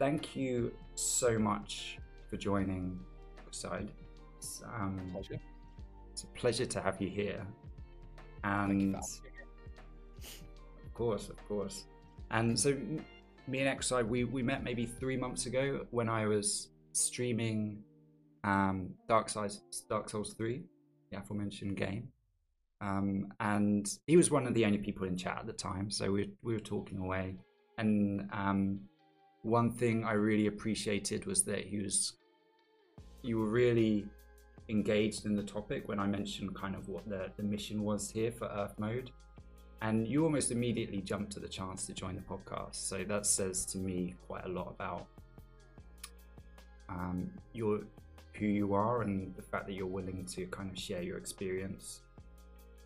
thank you so much for joining side. It's, um, Pleasure. it's a pleasure to have you here. And of course, of course. And so me and Exide, we, we met maybe three months ago when I was streaming um, Dark, Souls, Dark Souls 3, the aforementioned game. Um, and he was one of the only people in chat at the time, so we, we were talking away. And um, one thing I really appreciated was that he was, you were really engaged in the topic when I mentioned kind of what the, the mission was here for Earth Mode and you almost immediately jumped to the chance to join the podcast. So that says to me quite a lot about um, your who you are and the fact that you're willing to kind of share your experience,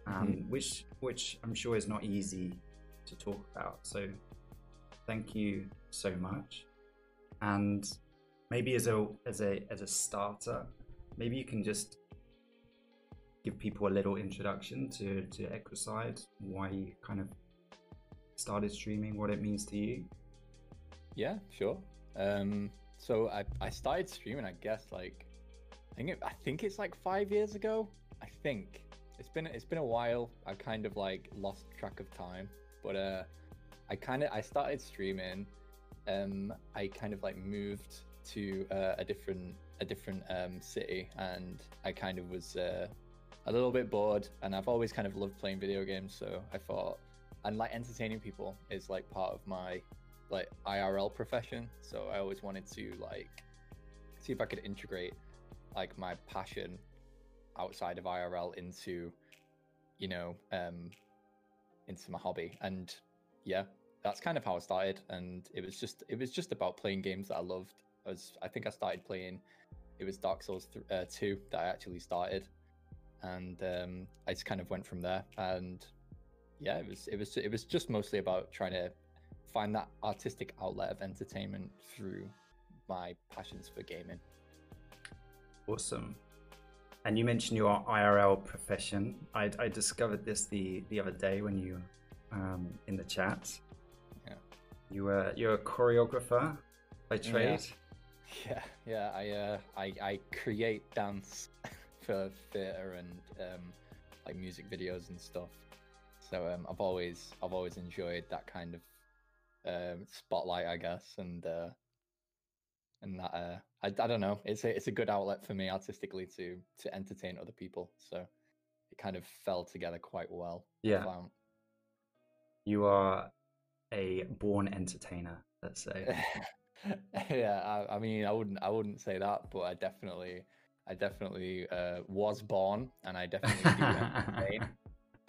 um, which which I'm sure is not easy to talk about. So thank you so much, and maybe as a as a as a starter, maybe you can just give people a little introduction to to Equiside, why you kind of started streaming, what it means to you. Yeah, sure. Um, so I, I started streaming, I guess, like I think it, I think it's like five years ago. I think it's been it's been a while. I've kind of like lost track of time, but uh, I kind of I started streaming. Um, I kind of like moved to uh, a different a different um city, and I kind of was uh, a little bit bored. And I've always kind of loved playing video games, so I thought and like entertaining people is like part of my like IRL profession. So I always wanted to like see if I could integrate like my passion outside of IRL into you know um into my hobby and yeah that's kind of how I started and it was just it was just about playing games that I loved I was I think I started playing it was Dark Souls th- uh, 2 that I actually started and um I just kind of went from there and yeah it was it was it was just mostly about trying to find that artistic outlet of entertainment through my passions for gaming Awesome. And you mentioned your IRL profession. I, I discovered this the, the other day when you um, in the chat. Yeah. You were you're a choreographer by trade. Yeah, yeah. I uh, I I create dance for theater and um, like music videos and stuff. So um, I've always I've always enjoyed that kind of um, spotlight, I guess, and uh, and that uh, I I don't know. It's a it's a good outlet for me artistically to to entertain other people. So it kind of fell together quite well. Yeah. You are a born entertainer. Let's say. yeah, I, I mean, I wouldn't, I wouldn't say that, but I definitely, I definitely uh, was born, and I definitely do.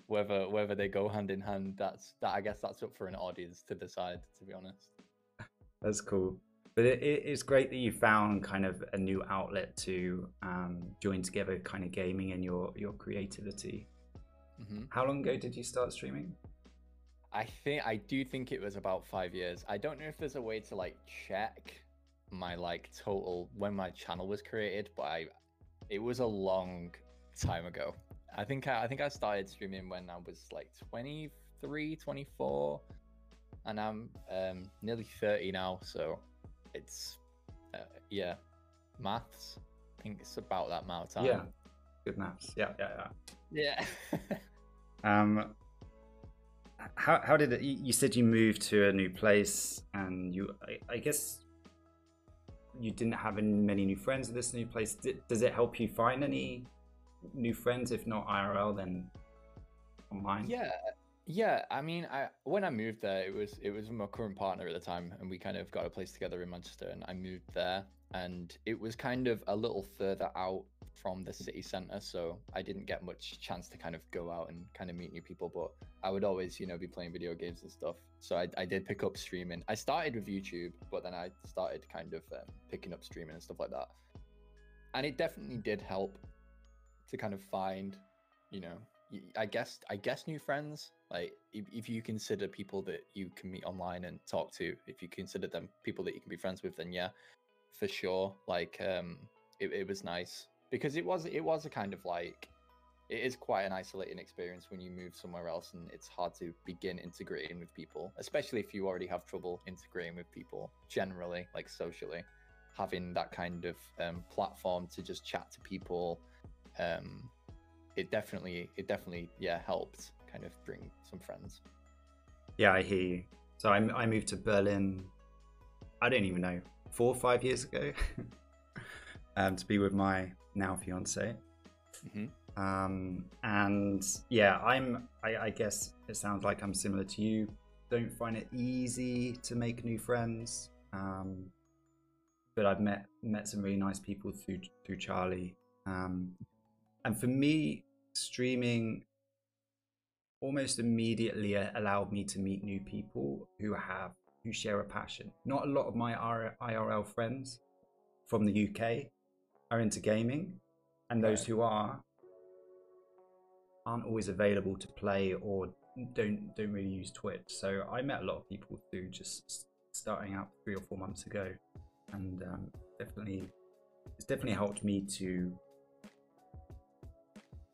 Whether whether they go hand in hand, that's that. I guess that's up for an audience to decide. To be honest. That's cool. But it, it, it's great that you found kind of a new outlet to um, join together kind of gaming and your, your creativity. hmm How long ago did you start streaming? I think I do think it was about five years. I don't know if there's a way to like check my like total when my channel was created, but I it was a long time ago. I think I, I think I started streaming when I was like 23, 24 and I'm um nearly 30 now, so it's uh, yeah, maths. I think it's about that amount of time. Yeah. Good maths. Yeah, yeah, Yeah. yeah. Um, how how did it? You said you moved to a new place, and you I, I guess you didn't have any, many new friends in this new place. Does it help you find any new friends? If not IRL, then online. Yeah, yeah. I mean, I when I moved there, it was it was my current partner at the time, and we kind of got a place together in Manchester, and I moved there, and it was kind of a little further out from the city centre, so I didn't get much chance to kind of go out and kind of meet new people. But I would always, you know, be playing video games and stuff. So I, I did pick up streaming. I started with YouTube, but then I started kind of um, picking up streaming and stuff like that, and it definitely did help to kind of find, you know, I guess I guess new friends. Like if, if you consider people that you can meet online and talk to, if you consider them people that you can be friends with, then yeah, for sure. Like um, it, it was nice because it was it was a kind of like it is quite an isolating experience when you move somewhere else and it's hard to begin integrating with people, especially if you already have trouble integrating with people generally, like socially. Having that kind of um, platform to just chat to people, um, it definitely, it definitely, yeah, helped kind of bring some friends. Yeah, I hear you. So I, I moved to Berlin. I don't even know four or five years ago, um, to be with my now fiance. Mm-hmm. Um, and yeah, I'm. I, I guess it sounds like I'm similar to you. Don't find it easy to make new friends. Um, but I've met met some really nice people through through Charlie. Um, and for me, streaming almost immediately allowed me to meet new people who have who share a passion. Not a lot of my IRL friends from the UK are into gaming, and those right. who are aren't always available to play or don't don't really use Twitch. So I met a lot of people through just starting out three or four months ago, and um, definitely it's definitely helped me to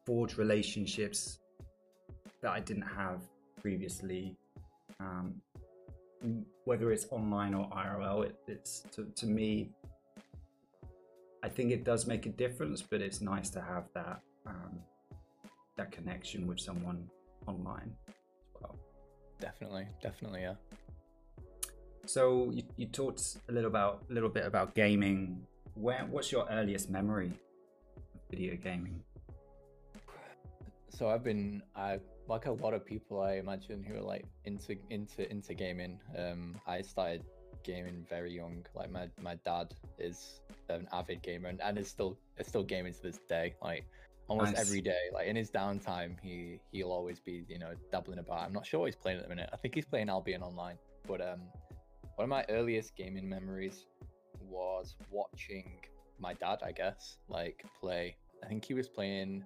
forge relationships that I didn't have previously. Um, whether it's online or IRL, it, it's to, to me. I think it does make a difference, but it's nice to have that um, that connection with someone online as well. Definitely, definitely, yeah. So you, you talked a little about a little bit about gaming. Where what's your earliest memory of video gaming? So I've been I like a lot of people I imagine who are like into into into gaming. Um, I started gaming very young. Like my my dad is an avid gamer and, and is still is still gaming to this day. Like almost nice. every day. Like in his downtime, he he'll always be you know dabbling about. I'm not sure what he's playing at the minute. I think he's playing Albion Online. But um, one of my earliest gaming memories was watching my dad, I guess, like play. I think he was playing.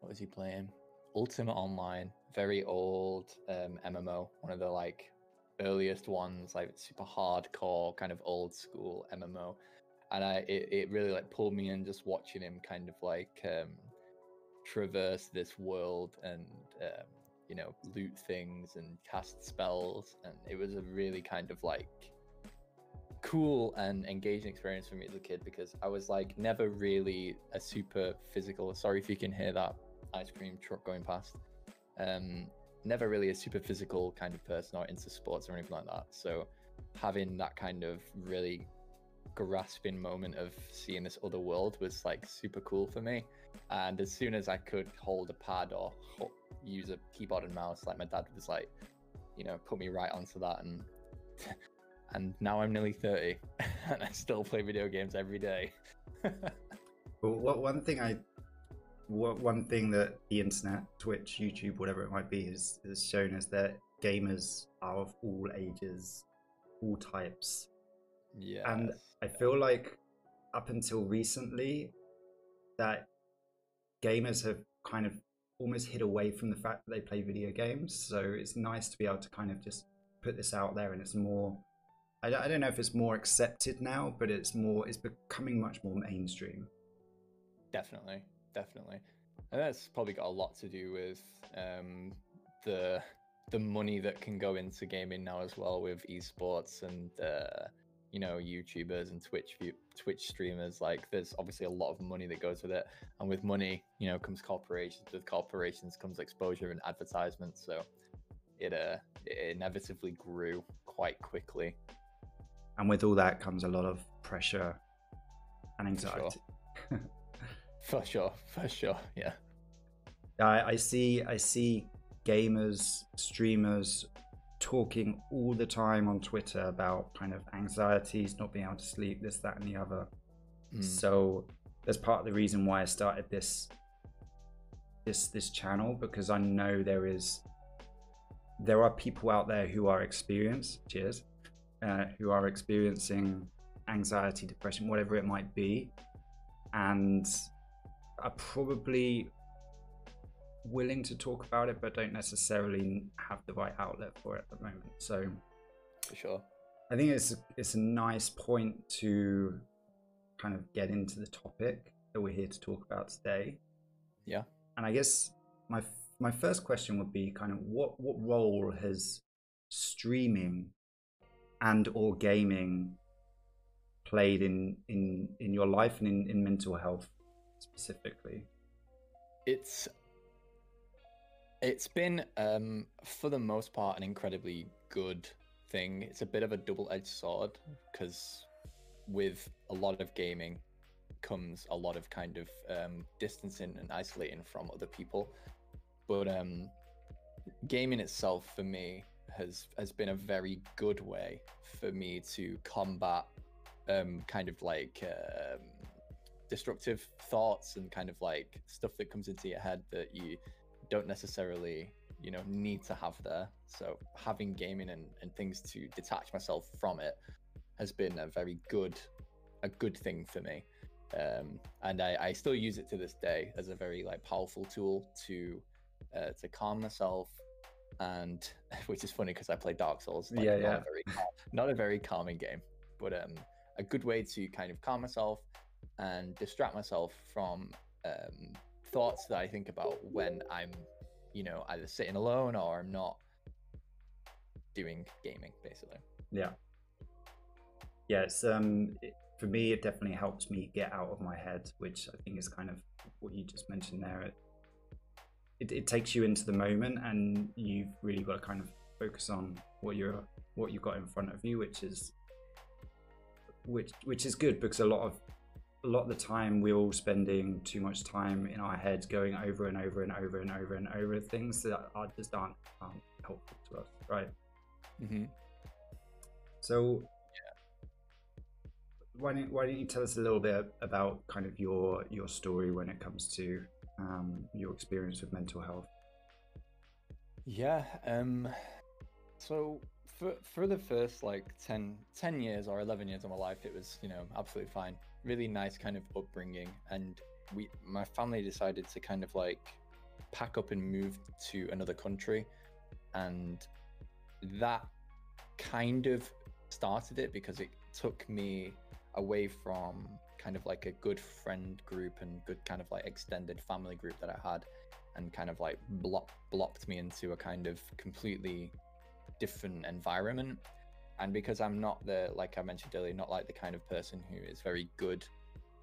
What was he playing? Ultima Online, very old um, MMO, one of the like earliest ones, like super hardcore, kind of old school MMO. And I, it, it really like pulled me in just watching him kind of like um, traverse this world and um, you know loot things and cast spells, and it was a really kind of like cool and engaging experience for me as a kid because I was like never really a super physical. Sorry if you can hear that ice cream truck going past. Um, never really a super physical kind of person or into sports or anything like that. So having that kind of really grasping moment of seeing this other world was like super cool for me. And as soon as I could hold a pad or use a keyboard and mouse, like my dad was like, you know, put me right onto that. And and now I'm nearly 30 and I still play video games every day. well, one thing I one thing that the internet, Twitch, YouTube, whatever it might be, has, has shown us that gamers are of all ages, all types. Yeah. And I feel like up until recently, that gamers have kind of almost hid away from the fact that they play video games. So it's nice to be able to kind of just put this out there, and it's more. I I don't know if it's more accepted now, but it's more. It's becoming much more mainstream. Definitely definitely. And that's probably got a lot to do with um, the the money that can go into gaming now as well with esports and uh, you know YouTubers and Twitch Twitch streamers. Like, there's obviously a lot of money that goes with it, and with money, you know, comes corporations. With corporations comes exposure and advertisement. So it uh it inevitably grew quite quickly. And with all that comes a lot of pressure and anxiety. Sure. For sure, for sure, yeah. I, I see, I see gamers, streamers talking all the time on Twitter about kind of anxieties, not being able to sleep, this, that, and the other. Mm. So that's part of the reason why I started this this this channel because I know there is there are people out there who are experienced, cheers, uh, who are experiencing anxiety, depression, whatever it might be, and are probably willing to talk about it, but don't necessarily have the right outlet for it at the moment. So, for sure, I think it's it's a nice point to kind of get into the topic that we're here to talk about today. Yeah. and I guess my my first question would be kind of what what role has streaming and or gaming played in in in your life and in, in mental health specifically? It's it's been um, for the most part an incredibly good thing. It's a bit of a double-edged sword because with a lot of gaming comes a lot of kind of um, distancing and isolating from other people. But um, gaming itself for me has has been a very good way for me to combat um, kind of like um, destructive thoughts and kind of like stuff that comes into your head that you don't necessarily you know need to have there so having gaming and, and things to detach myself from it has been a very good a good thing for me um, and I, I still use it to this day as a very like powerful tool to uh, to calm myself and which is funny because I play Dark Souls like, Yeah, not, yeah. A very not a very calming game but um a good way to kind of calm myself and distract myself from um, thoughts that I think about when I'm, you know, either sitting alone or I'm not doing gaming, basically. Yeah. Yeah, it's um it, for me it definitely helps me get out of my head, which I think is kind of what you just mentioned there. It it, it takes you into the moment and you've really got to kind of focus on what you're what you've got in front of you, which is which which is good because a lot of a lot of the time we're all spending too much time in our heads going over and over and over and over and over things that are just aren't, aren't helpful to us, right? Mm-hmm. So, why don't why don't you tell us a little bit about kind of your your story when it comes to um, your experience with mental health? Yeah. Um. So for for the first like 10, 10 years or eleven years of my life, it was you know absolutely fine. Really nice kind of upbringing, and we my family decided to kind of like pack up and move to another country, and that kind of started it because it took me away from kind of like a good friend group and good kind of like extended family group that I had and kind of like block, blocked me into a kind of completely different environment and because i'm not the like i mentioned earlier not like the kind of person who is very good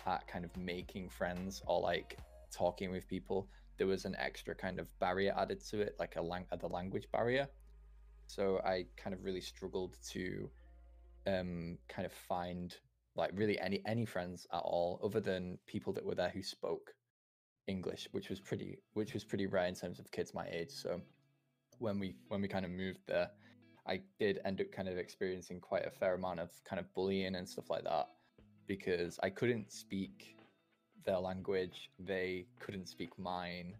at kind of making friends or like talking with people there was an extra kind of barrier added to it like a lang- the language barrier. So i kind of really struggled to um kind of find like really any any friends at all other than people that were there who spoke english which was pretty which was pretty rare in terms of kids my age. So when we when we kind of moved there i did end up kind of experiencing quite a fair amount of kind of bullying and stuff like that because i couldn't speak their language they couldn't speak mine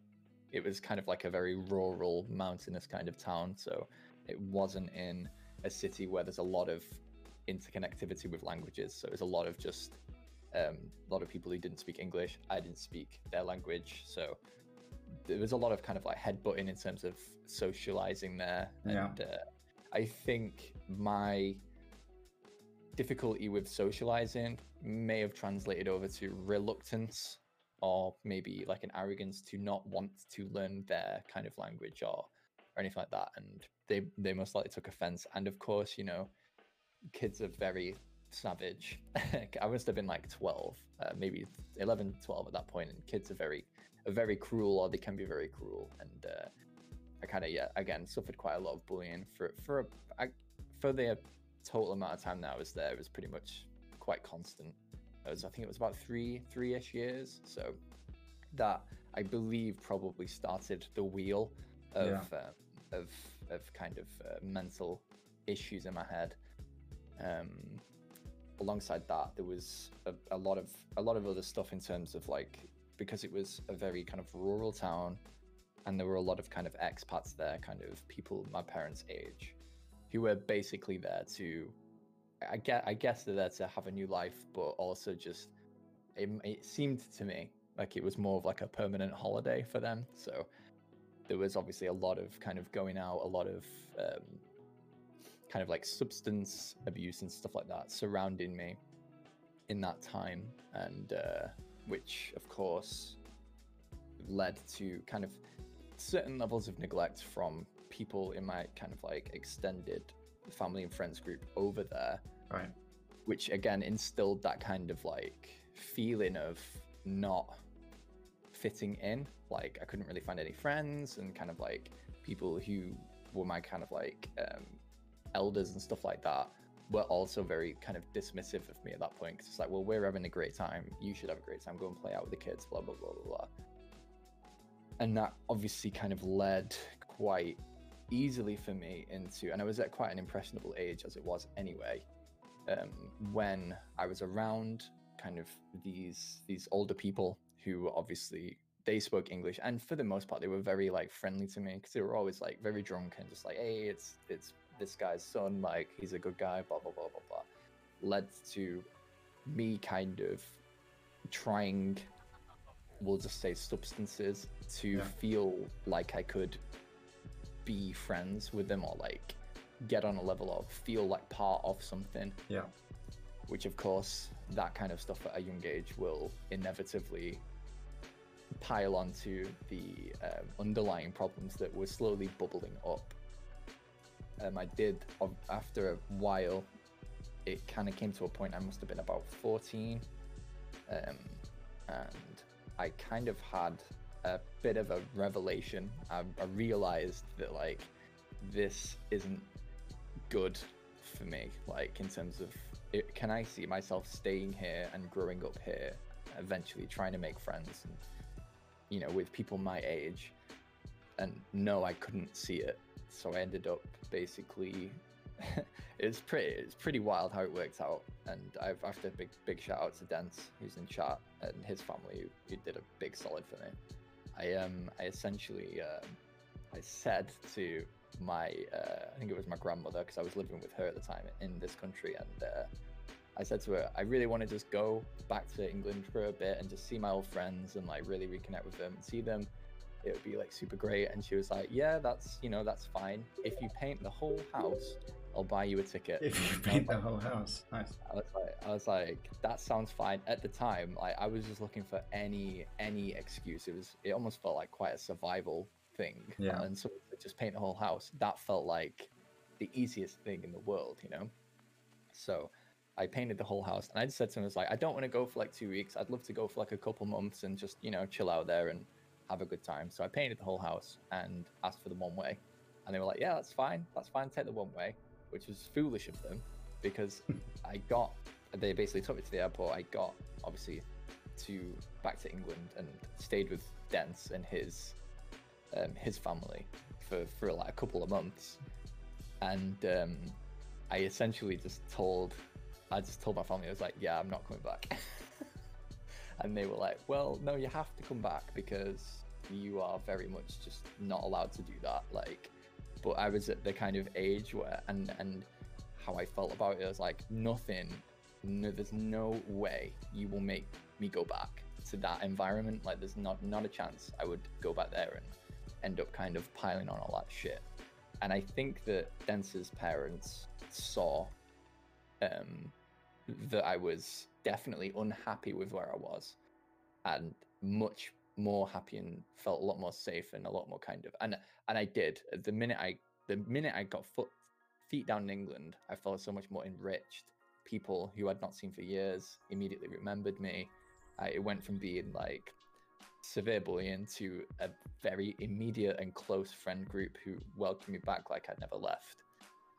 it was kind of like a very rural mountainous kind of town so it wasn't in a city where there's a lot of interconnectivity with languages so it was a lot of just um, a lot of people who didn't speak english i didn't speak their language so there was a lot of kind of like headbutting in terms of socializing there Yeah. and uh, i think my difficulty with socializing may have translated over to reluctance or maybe like an arrogance to not want to learn their kind of language or or anything like that. And they they most likely took offense. And of course you know kids are very savage. I must have been like 12 uh, maybe 11 12 at that point. And kids are very are very cruel or they can be very cruel. And uh, i kind of yeah again suffered quite a lot of bullying for for I, for the total amount of time that i was there it was pretty much quite constant it was i think it was about three three-ish years so that i believe probably started the wheel of Yeah. uh, of of kind of uh, mental issues in my head um alongside that there was a, a lot of a lot of other stuff in terms of like because it was a very kind of rural town and there were a lot of kind of expats there kind of people my parents age who were basically there to i get i guess they're there to have a new life but also just it, it seemed to me like it was more of like a permanent holiday for them. So there was obviously a lot of kind of going out a lot of um, kind of like substance abuse and stuff like that surrounding me in that time. And uh, which of course led to kind of certain levels of neglect from people in my kind of like extended family and friends group over there Right. which again instilled that kind of like feeling of not fitting in. Like I couldn't really find any friends and kind of like people who were my kind of like um, elders and stuff like that were also very kind of dismissive of me at that point. Cause it's like, well, we're having a great time. You should have a great time. Go and play out with the kids. Blah blah blah blah blah. And that obviously kind of led quite easily for me into, and I was at quite an impressionable age as it was anyway um, when I was around kind of these these older people who obviously they spoke English and for the most part they were very like friendly to me because they were always like very drunk and just like hey it's it's this guy's son like he's a good guy blah blah blah blah blah led to me kind of trying we'll just say substances to Yeah. feel like I could be friends with them or like get on a level of feel like part of something Yeah. which of course that kind of stuff at a young age will inevitably pile onto the um, underlying problems that were slowly bubbling up um, i did after a while it kind of came to a point i must have been about 14 um, and i kind of had a bit of a revelation. I, I realized that like this isn't good for me like in terms of it, can i see myself staying here and growing up here eventually trying to make friends and you know with people my age? And no i couldn't see it. So i ended up basically it's pretty it's pretty wild how it worked out and i've after a big big shout out to dance who's in chat and his family who, who did a big solid for me. I um i essentially um i said to my uh, I think it was my grandmother because I was living with her at the time in this country and uh, I said to her I really want to just go back to England for a bit and just see my old friends and like really reconnect with them and see them. It would be like super great. And she was like yeah that's you know that's fine. If you paint the whole house I'll buy you a ticket If you paint the like- whole house, nice. I was like, I was like, that sounds fine. At the time, like I was just looking for any any excuse. It was it almost felt like quite a survival thing. Yeah. And so just paint the whole house, that felt like the easiest thing in the world, you know. So I painted the whole house, and I just said to him, I was like, I don't want to go for like two weeks. I'd love to go for like a couple months and just you know chill out there and have a good time. So I painted the whole house and asked for the one way, and they were like, Yeah, that's fine. That's fine. Take the one way, which was foolish of them because I got they basically took me to the airport. I got obviously to back to England and stayed with Dance and his um, his family for for like a couple of months, and um, I essentially just told I just told my family I was like, yeah, I'm not coming back, and they were like, well, no, you have to come back because you are very much just not allowed to do that, like. But I was at the kind of age where and and how I felt about it. I was like, nothing, no, there's no way you will make me go back to that environment. Like, there's not not a chance I would go back there and end up kind of piling on all that shit. And I think that Dense's parents saw um, that I was definitely unhappy with where I was, and much more happy and felt a lot more safe and a lot more kind of and and I did the minute I the minute I got foot feet down in England, I felt so much more enriched. People who I'd not seen for years immediately remembered me. I, it went from being like severe bullying to a very immediate and close friend group who welcomed me back like I'd never left.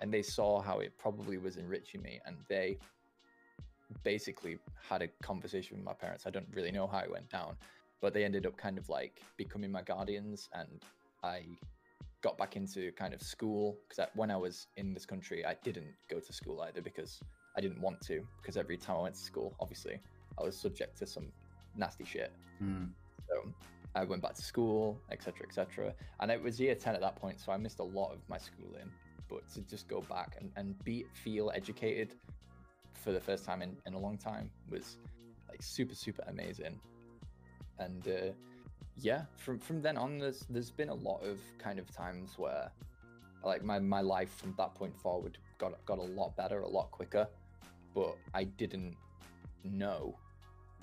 And they saw how it probably was enriching me, and they basically had a conversation with my parents. I don't really know how it went down, but they ended up kind of like becoming my guardians, and I got back into kind of school because when I was in this country, I didn't go to school either because I didn't want to. Because every time I went to school, obviously, I was subject to some nasty shit. Mm. So I went back to school, etc., etc. And it was year 10 at that point, so I missed a lot of my schooling. But to just go back and, and be feel educated for the first time in, in a long time was like super, super amazing. And uh, yeah, from from then on, there's there's been a lot of kind of times where like my, my life from that point forward got got a lot better, a lot quicker. But I didn't know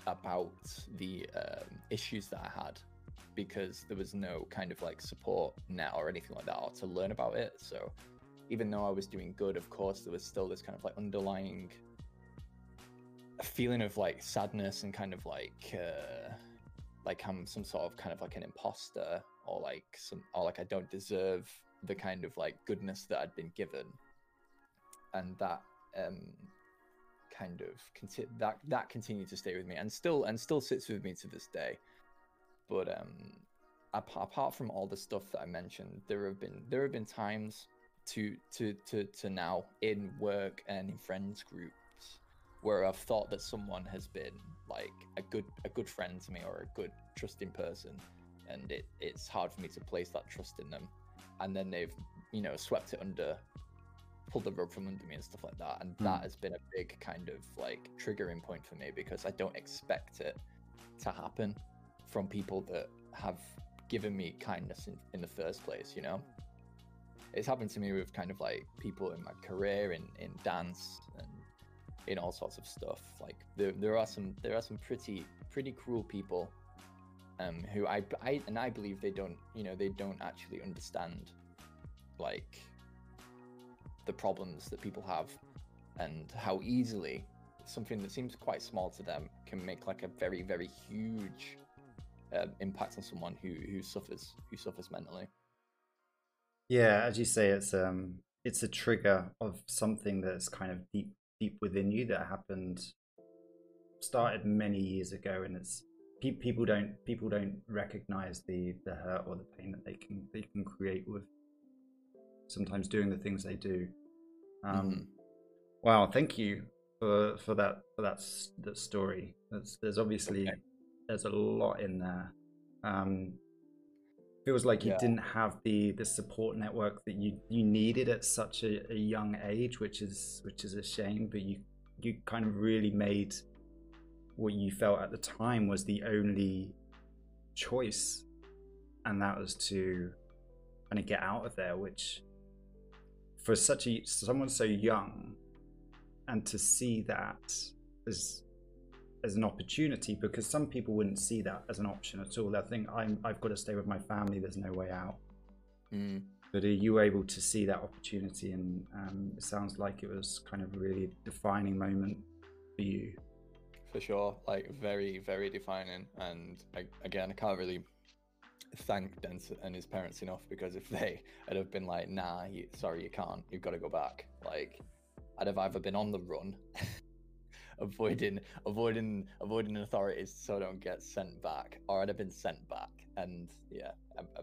about the um, issues that I had because there was no kind of like support net or anything like that or to learn about it. So even though I was doing good, of course, there was still this kind of like underlying feeling of like sadness and kind of like uh, like I'm some sort of kind of like an imposter or like some or like I don't deserve the kind of like goodness that I'd been given, and that um kind of conti- that that continued to stay with me and still and still sits with me to this day. But um, apart, from all the stuff that I mentioned, there have been there have been times to to to to now in work and in friends groups where I've thought that someone has been like a good a good friend to me or a good trusting person, and it it's hard for me to place that trust in them, and then they've you know swept it under pulled the rug from under me and stuff like that. And Mm. that has been a big kind of like triggering point for me because i don't expect it to happen from people that have given me kindness in, in the first place you know? It's happened to me with kind of like people in my career in in dance and in all sorts of stuff. Like there, there are some there are some pretty pretty cruel people um who I, I and i believe they don't you know they don't actually understand like the problems that people have and how easily something that seems quite small to them can make like a very very huge uh, impact on someone who who suffers who suffers mentally. Yeah, as you say, it's um, it's a trigger of something that's kind of deep, deep within you that happened, started many years ago, and it's pe- people don't people don't recognize the the hurt or the pain that they can they can create with sometimes doing the things they do. Um, Mhm. Wow, thank you for for that for that that story. That's, there's obviously Okay. there's a lot in there. Um, feels like you Yeah. didn't have the the support network that you you needed at such a, a young age, which is which is a shame. But you you kind of really made what you felt at the time was the only choice, and that was to kind of get out of there, which for such a someone so young and to see that as as an opportunity because some people wouldn't see that as an option at all. They think I'm, i've got to stay with my family there's no way out. Mm. but are you able to see that opportunity? And um, it sounds like it was kind of a really defining moment for you. For sure like very very defining. And I, again i can't really thank dent and his parents enough because if they had have been like nah you, sorry you can't you've got to go back like i'd have either been on the run avoiding avoiding avoiding authorities so I don't get sent back or i'd have been sent back. And yeah I, I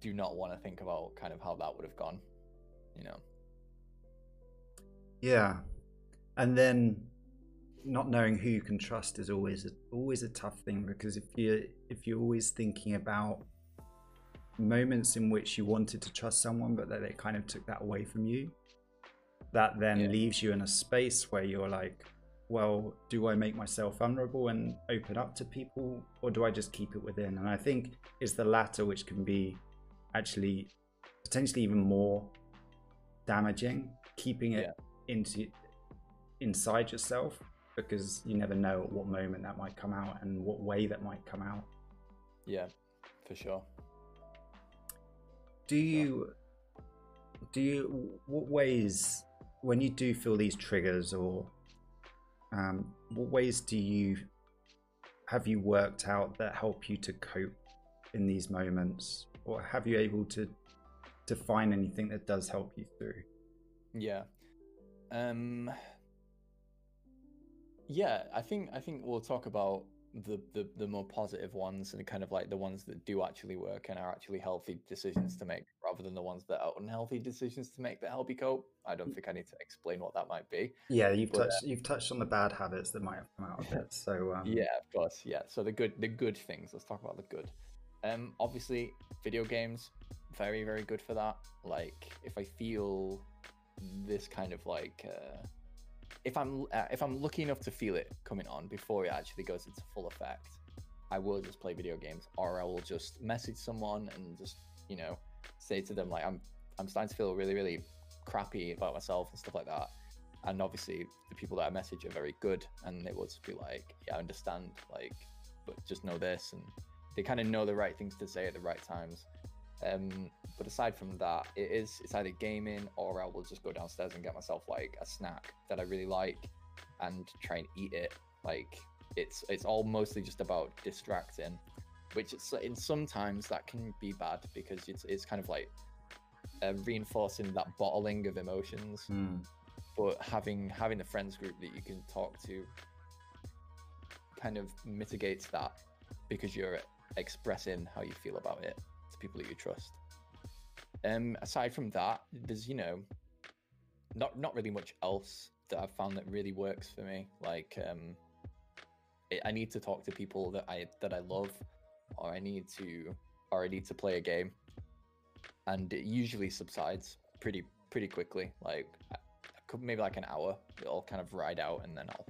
do not want to think about kind of how that would have gone you know? Yeah. And then not knowing who you can trust is always a, always a tough thing because if you if you're always thinking about moments in which you wanted to trust someone but that they kind of took that away from you that then Yeah. leaves you in a space where you're like well do i make myself vulnerable and open up to people or do i just keep it within? And i think it's the latter which can be actually potentially even more damaging keeping it into inside yourself because you never know at what moment that might come out and what way that might come out. Yeah for sure. Do you do you what ways when you do feel these triggers or um, what ways do you have you worked out that help you to cope in these moments or have you able to to find anything that does help you through Yeah. Um Yeah, I think I think we'll talk about the, the the more positive ones and kind of like the ones that do actually work and are actually healthy decisions to make rather than the ones that are unhealthy decisions to make that help you cope. I don't think I need to explain what that might be. yeah you've But, uh, touched you've touched on the bad habits that might have come out of it so um, Yeah, of course. Yeah. So the good the good things. Let's talk about the good. Um obviously video games very very good for that. Like if I feel this kind of like uh if I'm uh, if I'm lucky enough to feel it coming on before it actually goes into full effect, I will just play video games or I will just message someone and just, you know, say to them like I'm I'm starting to feel really really crappy about myself and stuff like that and obviously the people that I message are very good, and it will just be like, yeah, I understand, like, but just know this, and they kind of know the right things to say at the right times. Um, but aside from that, it is it's either gaming or I will just go downstairs and get myself like a snack that I really like and try and eat it. Like it's it's all mostly just about distracting, which it's in sometimes that can be bad because it's it's kind of like uh, reinforcing that bottling of emotions. Mm. But having having a friends group that you can talk to kind of mitigates that because you're expressing how you feel about it people that you trust. Um, aside from that, there's you know, not not really much else that I've found that really works for me. Like, um, I need to talk to people that I that I love, or I need to or I need to play a game, and it usually subsides pretty pretty quickly. Like, maybe like an hour. It'll kind of ride out, and then I'll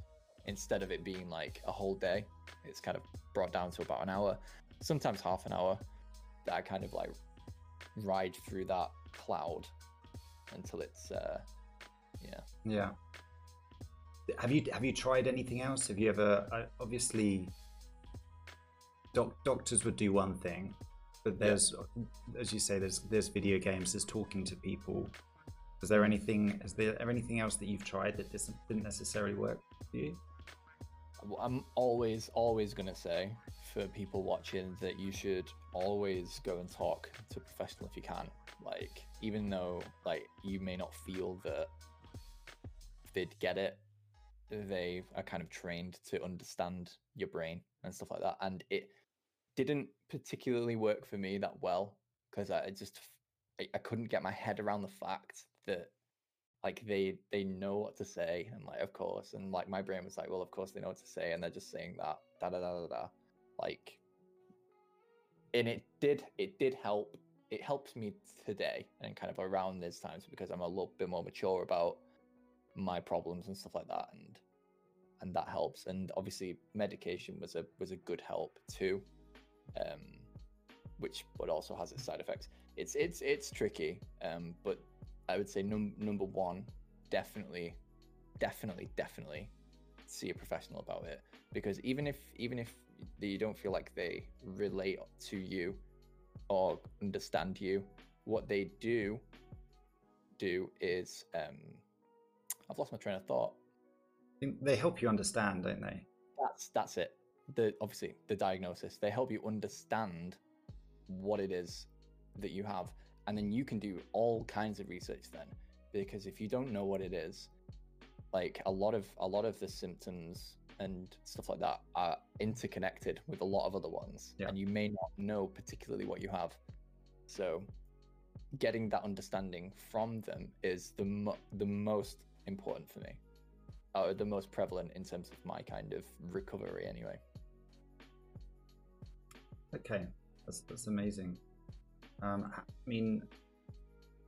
instead of it being like a whole day, it's kind of brought down to about an hour, sometimes half an hour. That I kind of like ride through that cloud until it's uh yeah Yeah. Have you have you tried anything else? Have you ever uh, obviously doc- doctors would do one thing, but there's as you say there's there's video games, there's talking to people. Is there anything is there anything else that you've tried that doesn't didn't necessarily work for you? I'm always, always going to say for people watching that you should always go and talk to a professional if you can. Like, even though like you may not feel that they'd get it, they are kind of trained to understand your brain and stuff like that. And it didn't particularly work for me that well because I just I, I couldn't get my head around the fact that like they they know what to say and like of course and like my brain was like well of course they know what to say and they're just saying that da da da da da like and it did it did help. It helps me today and kind of around these times because i'm a little bit more mature about my problems and stuff like that and and that helps. And obviously medication was a was a good help too um which but also has its side effects. It's it's it's tricky um but I would say num- number one, definitely, definitely, definitely see a professional about it because even if even if you don't feel like they relate to you or understand you, what they do do is um, I've lost my train of thought. They help you understand, don't they? That's that's it. The obviously the diagnosis. They help you understand what it is that you have, and then you can do all kinds of research then. Because if you don't know what it is, like a lot of a lot of the symptoms and stuff like that are interconnected with a lot of other ones, Yeah. and you may not know particularly what you have. So, getting that understanding from them is the mo- the most important for me, or the most prevalent in terms of my kind of recovery, anyway. Okay, that's that's amazing. Um, I mean,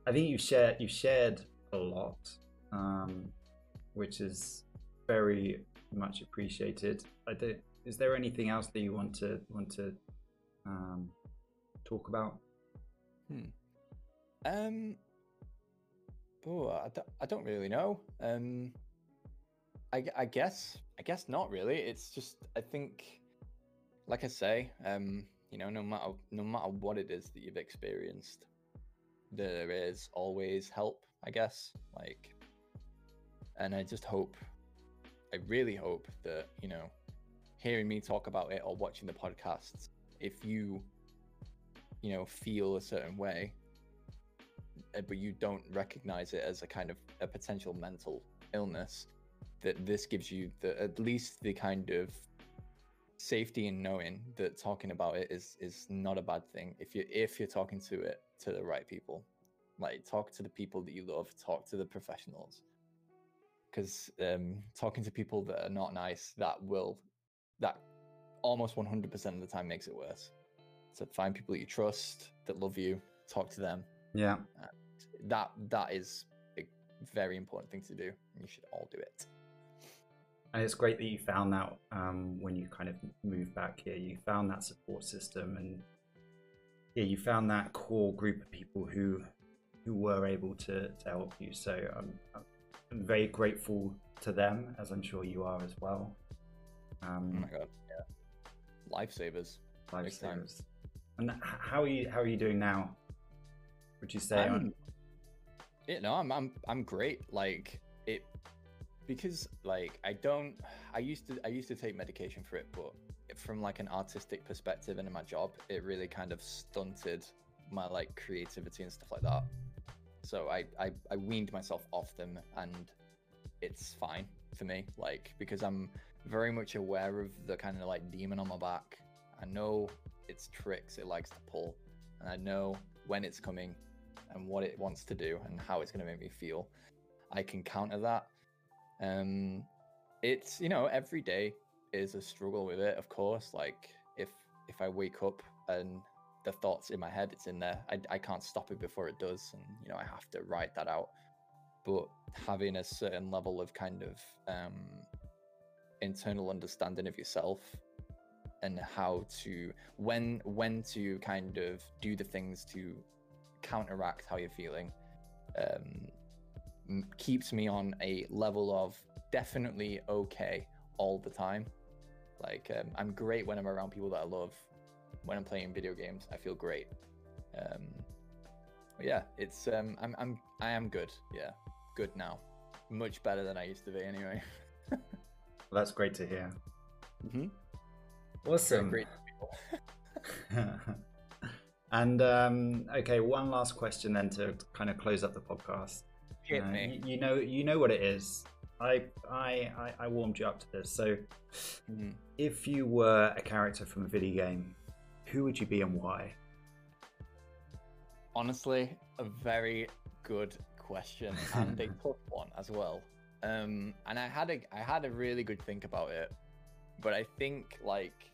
I think you shared you shared a lot, um, which is very much appreciated. Is there anything else that you want to want to um, talk about? Um. Oh, I don't, I don't really know. Um. I, I guess I guess not really. It's just I think, like I say, um, you know, no matter no matter what it is that you've experienced, there is always help. I guess like, and I just hope, I really hope that you know, hearing me talk about it or watching the podcasts, if you, you know, feel a certain way, uh, but you don't recognize it as a kind of a potential mental illness that this gives you the at least the kind of safety in knowing that talking about it is is not a bad thing if you if you're talking to it to the right people. Like talk to the people that you love talk to the professionals because um talking to people that are not nice that will that almost 100% of the time makes it worse so find people that you trust that love you talk to them Yeah, that that is a very important thing to do and you should all do it and it's great that you found that um, when you kind of moved back here. You found that support system, and yeah, you found that core group of people who who were able to, to help you. So I'm, I'm very grateful to them, as I'm sure you are as well. oh Um, my god yeah lifesavers Lifesavers. And how are you? How are you doing now? Would you say? I'm, yeah, no, I'm, I'm, I'm great. Like it, because like I don't. I used to, I used to take medication for it, but from like an artistic perspective and in my job, it really kind of stunted my like creativity and stuff like that. So I, I, I weaned myself off them, and it's fine for me. Like because I'm very much aware of the kind of like demon on my back. I know its tricks it likes to pull, and I know when it's coming and what it wants to do and how it's going to make me feel. I can counter that. Um, it's you know every day is a struggle with it. Of course, like if if I wake up and the thoughts in my head, it's in there. I, I can't stop it before it does, and you know I have to write that out. But having a certain level of kind of um, internal understanding of yourself and how to when when to kind of do the things to counteract how you're feeling um, keeps me on a level of definitely okay all the time. Like um, I'm great when I'm around people that I love. When I'm playing video games, I feel great. Um, yeah, it's um, I'm I'm I am good. Yeah, good now. Much better than I used to be, anyway. well, that's great to hear. Mm-hmm. Awesome. Great. and um, okay, one last question then to kind of close up the podcast. Hit Uh, me. you, you know, you know what it is. I, I, I, warmed you up to this. So, Mhm. if you were a character from a video game, who would you be and why? Honestly, a very good question and a tough one as well. Um, and I had a I had a really good think about it, but I think like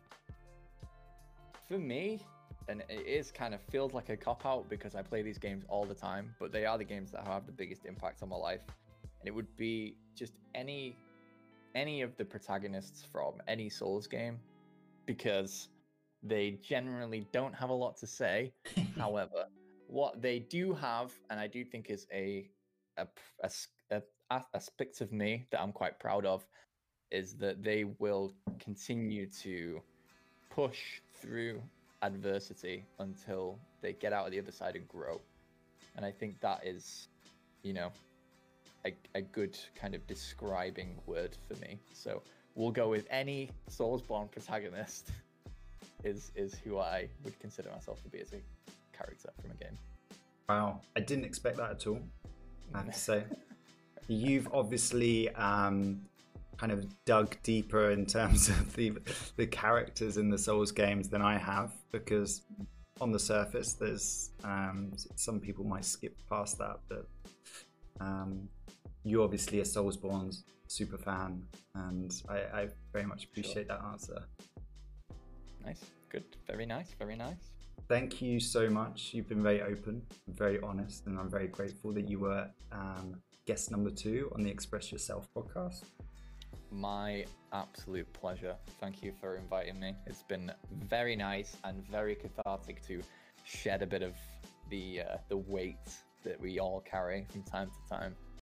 for me, and it is kind of feels like a cop out because I play these games all the time, but they are the games that have the biggest impact on my life, and it would be just any any of the protagonists from any Souls game because they generally don't have a lot to say. However, what they do have, and I do think is a aspect of me that I'm quite proud of, is that they will continue to push through adversity until they get out of the other side and grow. And I think that is, you know, a, a good kind of describing word for me. So we'll go with any Soulsborne protagonist is is who I would consider myself to be as a character from a game. Wow, I didn't expect that at all. I have to say, you've obviously um, kind of dug deeper in terms of the the characters in the Souls games than I have, because on the surface, there's um, some people might skip past that, but um, you're obviously a Soulsborne super fan, and I, I very much appreciate that answer. Nice, good, very nice, very nice. thank you so much. You've been very open, very honest, and I'm very grateful that you were um, guest number two on the Express Yourself podcast. My absolute pleasure. Thank you for inviting me. It's been very nice and very cathartic to shed a bit of the uh, the weight that we all carry from time to time.